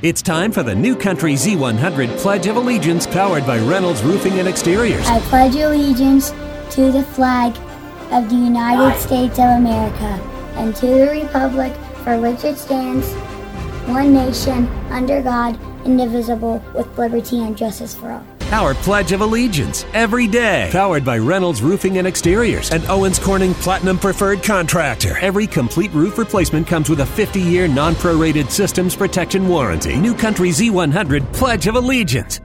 It's time for the New Country Z100 Pledge of Allegiance powered by Reynolds Roofing and Exteriors. I pledge allegiance to the flag of the United States of America and to the republic for which it stands, one nation, under God, indivisible, with liberty and justice for all. Our Pledge of Allegiance every day. Powered by Reynolds Roofing and Exteriors, and Owens Corning Platinum Preferred Contractor. Every complete roof replacement comes with a 50 year non prorated systems protection warranty. New Country Z100 Pledge of Allegiance.